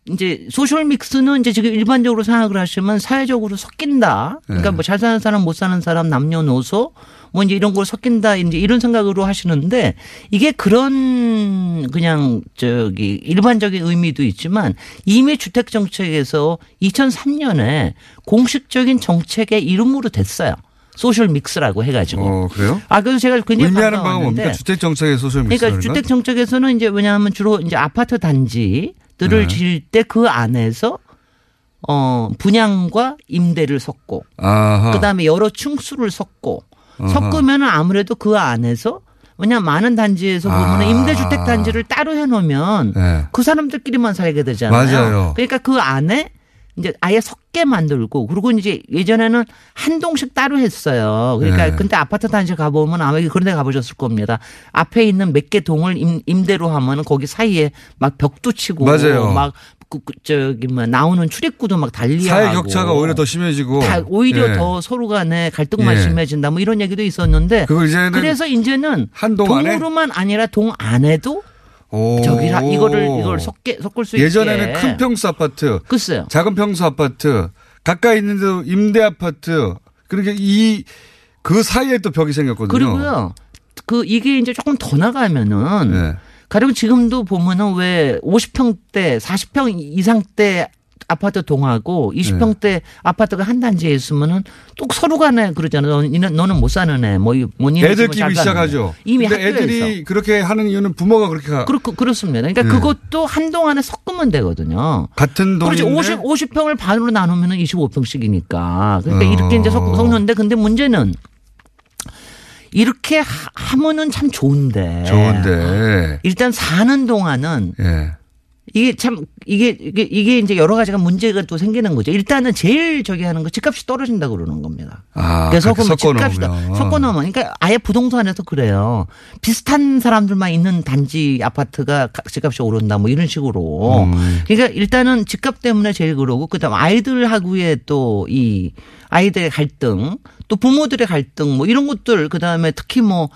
이제 social mix는 이제 지금 일반적으로 생각을 하시면 사회적으로 섞인다. 그러니까 네. 뭐잘 사는 사람 못 사는 사람 남녀노소 뭐 이제 이런 걸 섞인다 이제 이런 생각으로 하시는데 이게 그런 그냥 저기 일반적인 의미도 있지만 이미 주택 정책에서 2003년에 공식적인 정책의 이름으로 됐어요. social mix라고 해가지고. 어 그래요? 아 그래서 제가 굉장히 의미하는 바가 뭡니까? 주택 정책의 social mix. 그러니까 주택 정책에서는 이제 왜냐하면 주로 이제 아파트 단지 들을 네. 지을 때 그 안에서 어 분양과 임대를 섞고 아하. 그다음에 여러 층수를 섞고. 섞으면은 아무래도 그 안에서 왜냐하면 많은 단지에서 아. 보면은 임대주택 단지를 따로 해놓으면 네. 그 사람들끼리만 살게 되잖아요. 맞아요. 그러니까 그 안에 이제 아예 섞게 만들고 그리고 이제 예전에는 한 동씩 따로 했어요. 그러니까 네. 근데 아파트 단지 가보면 아마 그런 데 가보셨을 겁니다. 앞에 있는 몇 개 동을 임, 임대로 하면은 거기 사이에 막 벽도 치고 맞아요. 막 그, 그 저기 뭐 나오는 출입구도 막 달리하고 사회 격차가 오히려 더 심해지고. 다 오히려 예. 더 서로 간에 갈등만 예. 심해진다 뭐 이런 얘기도 있었는데 그래서 이제는 한동 안에? 동으로만 아니라 동 안에도 오. 저기라 이거를 이걸 섞게 섞을 수 예전에는 있게 큰 평수 아파트, 글쎄요. 작은 평수 아파트, 가까이 있는 데 임대 아파트, 그러니까 이 그 사이에 또 벽이 생겼거든요. 그리고요. 그 이게 이제 조금 더 나가면은 네. 가령 지금도 보면은 왜 50평대, 40평 이상대 아파트 동하고 20평대 아파트가 한 단지에 있으면은 또 서로 간에 그러잖아요. 너는, 너는 못 사는 애, 뭐, 이- 뭐 니네 집은 애들끼리 잘 사는 애. 시작하죠. 이미. 애들이 그렇게 하는 이유는 부모가 그렇게 가. 그렇고 그렇습니다. 그러니까 네. 그것도 한동안에 섞으면 되거든요. 같은 그렇지. 돈인데 50, 50평을 반으로 나누면은 25평씩이니까. 그러니까 어. 이렇게 이제 섞, 섞는데 근데 문제는 이렇게 하- 하면은 참 좋은데. 좋은데. 일단 사는 동안은 예. 이게 참 이게 이게 이게 이제 여러 가지가 문제가 또 생기는 거죠. 일단은 제일 저기 하는 거 집값이 떨어진다 고 그러는 겁니다. 아, 그래서 그러면 집값이 섞어놓으면. 섞어 놓으면 그러니까 아예 부동산에서 그래요. 비슷한 사람들만 있는 단지 아파트가 가- 집값이 오른다 뭐 이런 식으로. 음. 그러니까 일단은 집값 때문에 제일 그러고 그다음 아이들하고의 또 이 아이들의 갈등 또 부모들의 갈등 뭐 이런 것들 그다음에 특히 뭐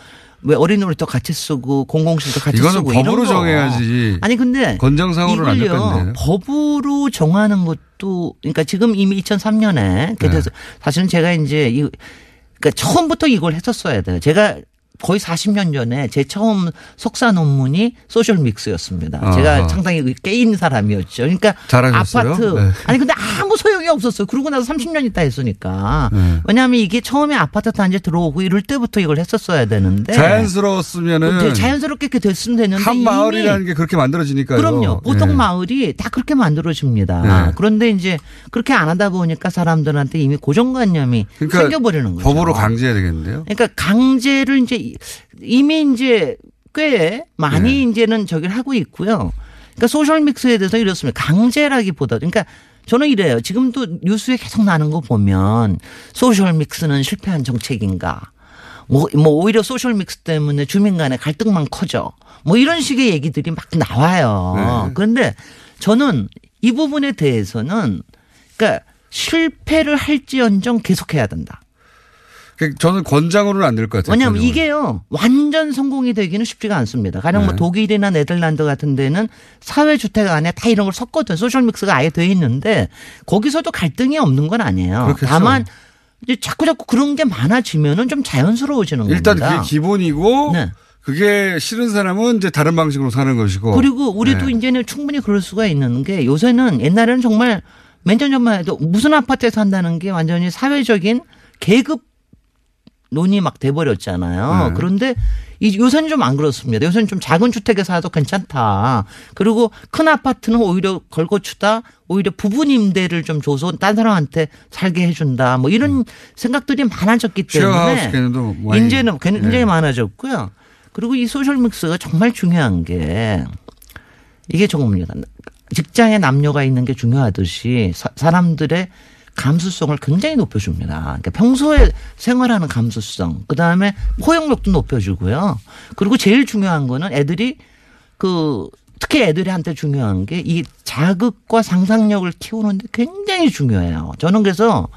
왜 어린이놀이터 같이 쓰고 공공실도 같이 이거는 쓰고 법으로 이런 거. 정해야지. 아니 근데 건정상으로는 안될 이걸요, 건데. 법으로 정하는 것도 그러니까 지금 이미 2003년에 그래서 사실은 제가 이제 이 그러니까 처음부터 이걸 했었어야 돼요. 제가 거의 40년 전에 제 처음 석사 논문이 소셜 믹스였습니다. 아하. 제가 상당히 깨인 사람이었죠. 그러니까 잘하셨어요? 아파트 네. 아니 근데 아무 소용이 없었어요. 그러고 나서 30년 있다 했으니까. 네. 왜냐하면 이게 처음에 아파트 단지 들어오고 이럴 때부터 이걸 했었어야 되는데 자연스러웠으면은 이제 자연스럽게 이렇게 됐으면 되는데 한 마을이라는 게 그렇게 만들어지니까요. 그럼요. 보통 예. 마을이 다 그렇게 만들어집니다. 네. 그런데 이제 그렇게 안 하다 보니까 사람들한테 이미 고정관념이 그러니까 생겨버리는 거죠. 법으로 강제해야 되겠는데요. 그러니까 강제를 이제 이미 이제 꽤 많이 네. 이제는 저기를 하고 있고요. 그러니까 social mix에 대해서 이렇습니다. 강제라기보다 그러니까 저는 이래요. 지금도 뉴스에 계속 나는 거 보면 social mix는 실패한 정책인가. 뭐, 뭐 오히려 social mix 때문에 주민 간의 갈등만 커져. 뭐 이런 식의 얘기들이 막 나와요. 네. 그런데 저는 이 부분에 대해서는 그러니까 실패를 할지언정 계속해야 된다. 그 저는 권장으로는 안 될 것 같아요. 왜냐하면 권장으로. 이게요 완전 성공이 되기는 쉽지가 않습니다. 가령 뭐 네. 독일이나 네덜란드 같은 데는 사회주택 안에 다 이런 걸 섞거든. 소셜 믹스가 아예 돼 있는데 거기서도 갈등이 없는 건 아니에요. 그렇겠죠. 다만 이제 자꾸 자꾸 그런 게 많아지면은 좀 자연스러워지는 일단 겁니다. 그게 기본이고 네. 그게 싫은 사람은 이제 다른 방식으로 사는 것이고. 그리고 우리도 네. 이제는 충분히 그럴 수가 있는 게 요새는 옛날에는 정말 몇년 전만 해도 무슨 아파트에 산다는 게 완전히 사회적인 계급 논이 막 돼버렸잖아요. 네. 그런데 이 요새는 좀 안 그렇습니다. 요새는 좀 작은 주택에 살아도 괜찮다. 그리고 큰 아파트는 오히려 걸고추다. 오히려 부분 임대를 좀 줘서 딴 사람한테 살게 해준다. 뭐 이런 생각들이 많아졌기 때문에 이제는 굉장히 네. 많아졌고요. 그리고 이 소셜 믹스가 정말 중요한 게 이게 조금입니다. 직장에 남녀가 있는 게 중요하듯이 사, 사람들의 감수성을 굉장히 높여줍니다. 그러니까 평소에 생활하는 감수성, 그 다음에 포용력도 높여주고요. 그리고 제일 중요한 거는 애들이 그 특히 애들한테 중요한 게 이 자극과 상상력을 키우는데 굉장히 중요해요. 저는 그래서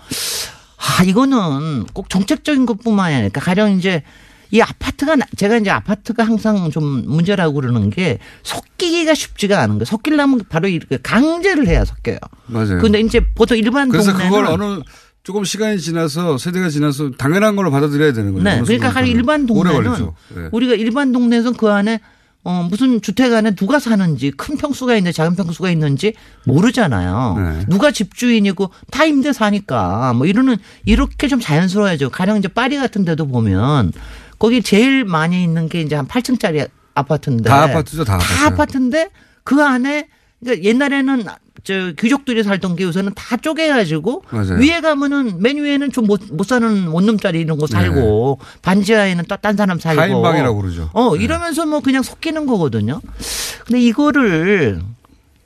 아 이거는 꼭 정책적인 것뿐만이 아니라 그러니까 가령 이제 이 아파트가 나- 제가 이제 아파트가 항상 좀 문제라고 그러는 게 섞이기가 쉽지가 않은 거예요. 섞이려면 바로 이렇게 강제를 해야 섞여요. 맞아요. 근데 이제 보통 일반 그래서 동네는 그걸 어느 조금 시간이 지나서 세대가 지나서 당연한 걸로 받아들여야 되는 거죠. 네. 그러니까 가령 순간부터는. 일반 동네는. 네. 우리가 일반 동네에서는 그 안에 어 무슨 주택 안에 누가 사는지 큰 평수가 있는지 작은 평수가 있는지 모르잖아요. 네. 누가 집주인이고 다 임대 사니까 뭐 이러는 이렇게 좀 자연스러워야죠. 가령 이제 파리 같은 데도 보면 거기 제일 많이 있는 게 이제 한 8층짜리 아파트인데 다 아파트죠, 다다 아파트. 아파트인데 그 안에 그러니까 옛날에는 저 귀족들이 살던 게 요새는 다 쪼개가지고 맞아요. 위에 가면은 맨 위에는 좀 못 못 사는 원룸짜리 이런 거 살고 반지하에는 또 딴 사람 살고 하인방이라고 그러죠. 어 이러면서 뭐 그냥 섞이는 거거든요. 근데 이거를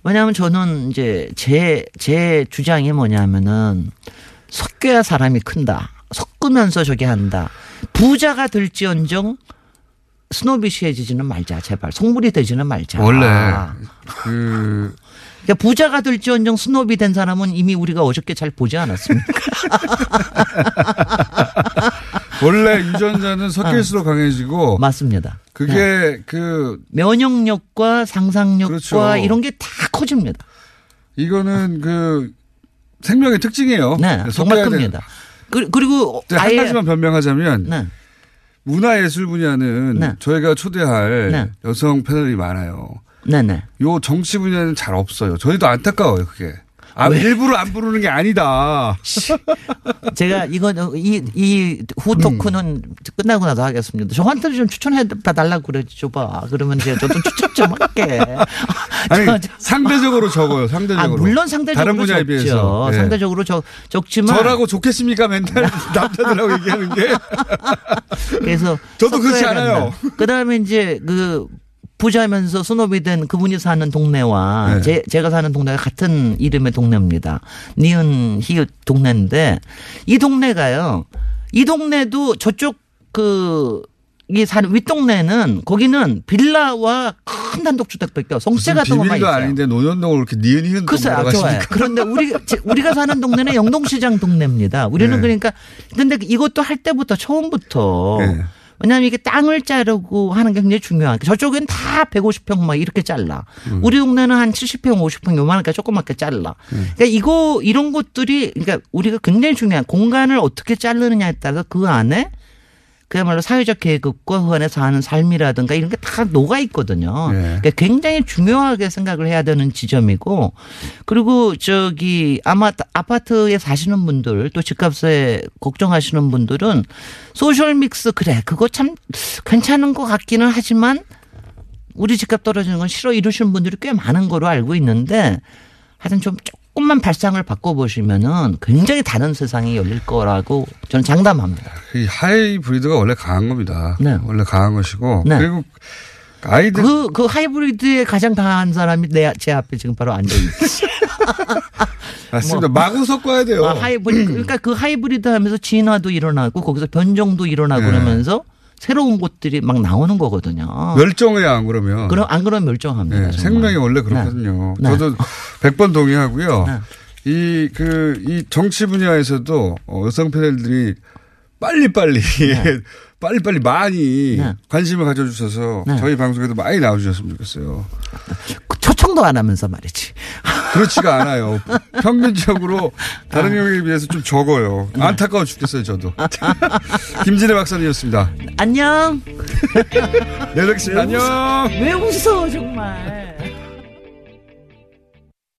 왜냐하면 저는 이제 제제 주장이 뭐냐면은 섞여야 사람이 큰다. 섞으면서 저기 한다. 부자가 될지언정 스노비시해지지는 말자 제발 속물이 되지는 말자. 원래 그 그러니까 부자가 될지언정 스노비 된 사람은 이미 우리가 어저께 잘 보지 않았습니까? 원래 유전자는 섞일수록 강해지고 맞습니다. 그게 그 면역력과 상상력과 그렇죠. 이런 게 다 커집니다. 이거는 그 생명의 특징이에요. 네, 정말 섞여야 되는. 그- 그리고 한 가지만 변명하자면 네. 문화예술 분야는 네. 저희가 초대할 네. 여성 패널이 많아요. 네네. 요 정치 분야는 잘 없어요. 저희도 안타까워요, 그게. 아, 왜? 일부러 안 부르는 게 아니다. 제가 이건 이, 이 후 토크는 끝나고 나서 하겠습니다. 저한테 좀 추천해 달라고 그래 줘봐. 그러면 이제 저도 추천 좀 할게. 아니, 저- 저- 상대적으로 적어요, 아, 상대적으로. 물론 상대적으로 다른 분야에 적죠. 비해서. 예. 상대적으로 적, 적지만 저라고 좋겠습니까? 맨날 남자들하고 얘기하는 게. 그래서 저도 그렇지 않아요. 된다. 그다음에 이제 그 부자면서 순업이 된 그분이 사는 동네와 네. 제, 제가 사는 동네가 같은 이름의 동네입니다. 니은 히읗 동네인데 이 동네가요. 이 동네도 저쪽 그이 사는 윗동네는 거기는 빌라와 큰 단독주택밖에 성세 같은 것만 있어요. 아닌데 노년동을 이렇게 니은니은 글쎄, 아, 좋아요. 그런데 우리, 제- 우리가 사는 동네는 영동시장 동네입니다. 우리는 네. 그러니까, 근데 이것도 할 때부터 처음부터. 네. 왜냐하면 이게 땅을 자르고 하는 게 굉장히 중요한 게 저쪽엔 다 150평 막 이렇게 잘라. 음. 우리 동네는 한 70평, 50평 요만하게 조그맣게 잘라. 음. 그러니까 이거, 이런 것들이 그러니까 우리가 굉장히 중요한 공간을 어떻게 자르느냐에 따라서 그 안에 그야말로 사회적 계급과 그 안에 사는 삶이라든가 이런 게 다 녹아 있거든요. 네. 그러니까 굉장히 중요하게 생각을 해야 되는 지점이고 그리고 저기 아마 아파트에 사시는 분들 또 집값에 걱정하시는 분들은 소셜 믹스 그래 그거 참 괜찮은 것 같기는 하지만 우리 집값 떨어지는 건 싫어 이러시는 분들이 꽤 많은 거로 알고 있는데 하여튼 좀 조금 만 발상을 바꿔보시면은 굉장히 다른 세상이 열릴 거라고 저는 장담합니다. 이 하이브리드가 원래 강한 겁니다. 네. 원래 강한 것이고. 네. 그리고 아이들. 그, 그 하이브리드에 가장 강한 사람이 내, 제 앞에 지금 바로 앉아있지. 맞습니다. 마구 섞어야 돼요. 뭐. 아, 하이브리드. 그러니까 그 하이브리드 하면서 진화도 일어나고 거기서 변종도 일어나고 네. 그러면서 새로운 것들이 막 나오는 거거든요. 멸종해야 안 그러면. 그럼 안 그러면 멸종합니다. 네. 생명이 원래 그렇거든요. 네. 저도 100번 동의하고요. 네. 이, 그, 이 정치 분야에서도 어, 여성 패널들이 빨리빨리, 빨리빨리 많이 네. 관심을 가져주셔서 네. 저희 방송에도 많이 나와주셨으면 좋겠어요. 그 초청도 안 하면서 말이지. 그렇지가 않아요. 평균적으로 다른 영역에 비해서 좀 적어요. 네. 안타까워 죽겠어요, 저도. 김진애 박사님이었습니다. 안녕. 내일 뵙겠습니다. 안녕. 왜 웃어, 정말.